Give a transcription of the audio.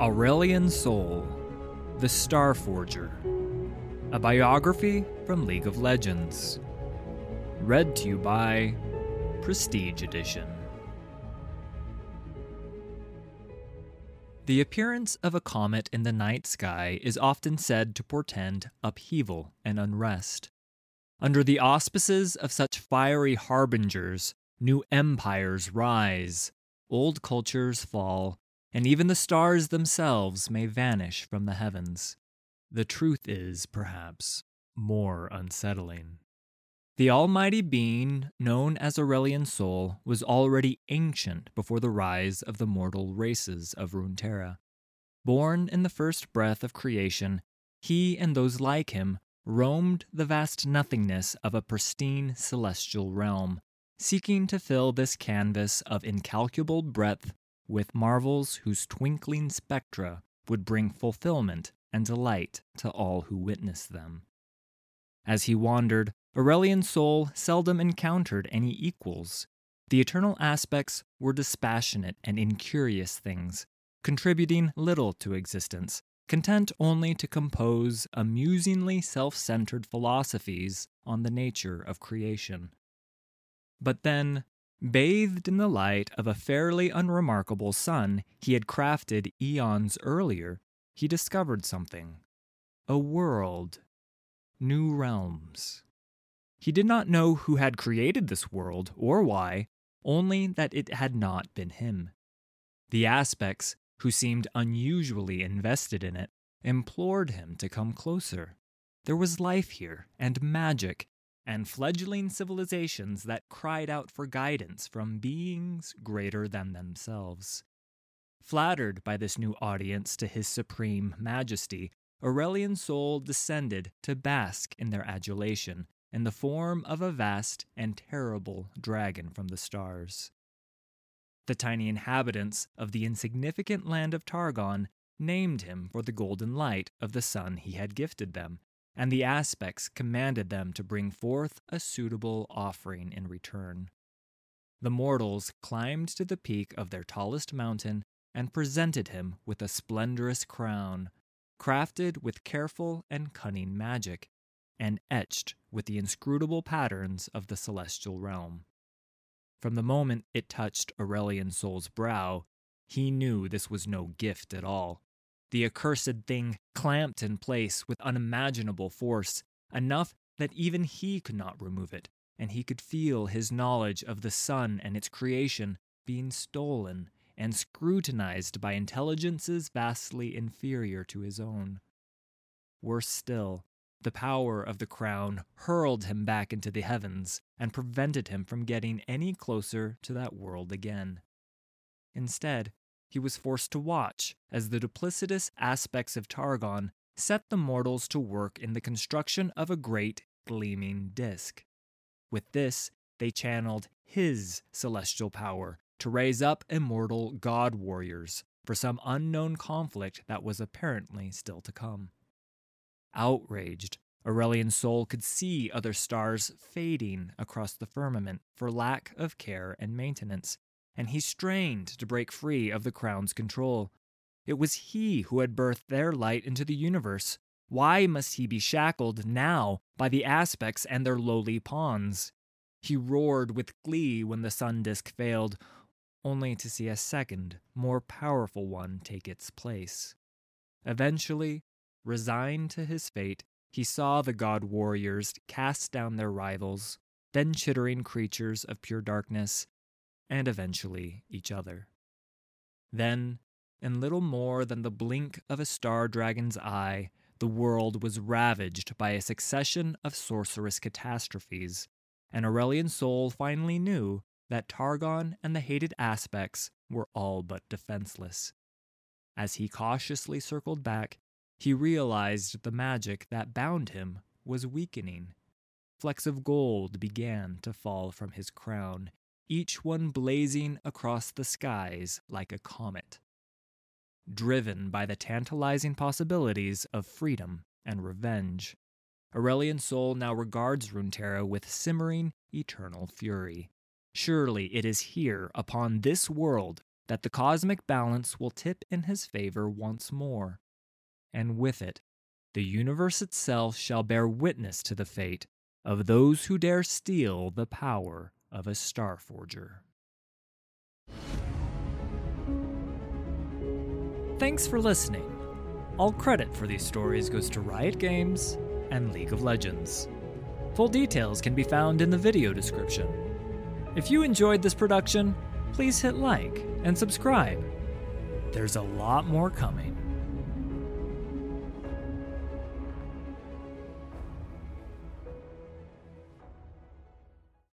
Aurelion Sol, The Star Forger, a biography from League of Legends. Read to you by Prestige Edition. The appearance of a comet in the night sky is often said to portend upheaval and unrest. Under the auspices of such fiery harbingers, new empires rise, old cultures fall, and even the stars themselves may vanish from the heavens. The truth is, perhaps, more unsettling. The almighty being, known as Aurelion Sol, was already ancient before the rise of the mortal races of Runeterra. Born in the first breath of creation, he and those like him roamed the vast nothingness of a pristine celestial realm, seeking to fill this canvas of incalculable breadth with marvels whose twinkling spectra would bring fulfillment and delight to all who witnessed them. As he wandered, Aurelion Sol seldom encountered any equals. The eternal aspects were dispassionate and incurious things, contributing little to existence, content only to compose amusingly self centered philosophies on the nature of creation. But then, bathed in the light of a fairly unremarkable sun he had crafted eons earlier, he discovered something a world, new realms. He did not know who had created this world or why, only that it had not been him. The aspects, who seemed unusually invested in it, implored him to come closer. There was life here, and magic, and fledgling civilizations that cried out for guidance from beings greater than themselves. Flattered by this new audience to his supreme majesty, Aurelion Sol descended to bask in their adulation in the form of a vast and terrible dragon from the stars. The tiny inhabitants of the insignificant land of Targon named him for the golden light of the sun he had gifted them, and the aspects commanded them to bring forth a suitable offering in return. The mortals climbed to the peak of their tallest mountain and presented him with a splendorous crown, crafted with careful and cunning magic, and etched with the inscrutable patterns of the celestial realm. From the moment it touched Aurelion Sol's brow, he knew this was no gift at all. The accursed thing clamped in place with unimaginable force, enough that even he could not remove it, and he could feel his knowledge of the sun and its creation being stolen and scrutinized by intelligences vastly inferior to his own. Worse still, the power of the crown hurled him back into the heavens and prevented him from getting any closer to that world again. Instead, he was forced to watch as the duplicitous aspects of Targon set the mortals to work in the construction of a great gleaming disk. With this, they channeled his celestial power to raise up immortal god warriors for some unknown conflict that was apparently still to come. Outraged, Aurelion Sol could see other stars fading across the firmament for lack of care and maintenance, and he strained to break free of the crown's control. It was he who had birthed their light into the universe. Why must he be shackled now by the aspects and their lowly pawns? He roared with glee when the sun disk failed, only to see a second, more powerful one take its place. Eventually, Resigned to his fate, he saw the god warriors cast down their rivals, then chittering creatures of pure darkness, and eventually each other. Then, in little more than the blink of a star dragon's eye, the world was ravaged by a succession of sorcerous catastrophes, and Aurelion Sol finally knew that Targon and the hated aspects were all but defenseless. As he cautiously circled back, he realized the magic that bound him was weakening. Flecks of gold began to fall from his crown, each one blazing across the skies like a comet. Driven by the tantalizing possibilities of freedom and revenge, Aurelion Sol now regards Runeterra with simmering, eternal fury. Surely it is here, upon this world, that the cosmic balance will tip in his favor once more. And with it, the universe itself shall bear witness to the fate of those who dare steal the power of a Starforger. Thanks for listening. All credit for these stories goes to Riot Games and League of Legends. Full details can be found in the video description. If you enjoyed this production, please hit like and subscribe. There's a lot more coming.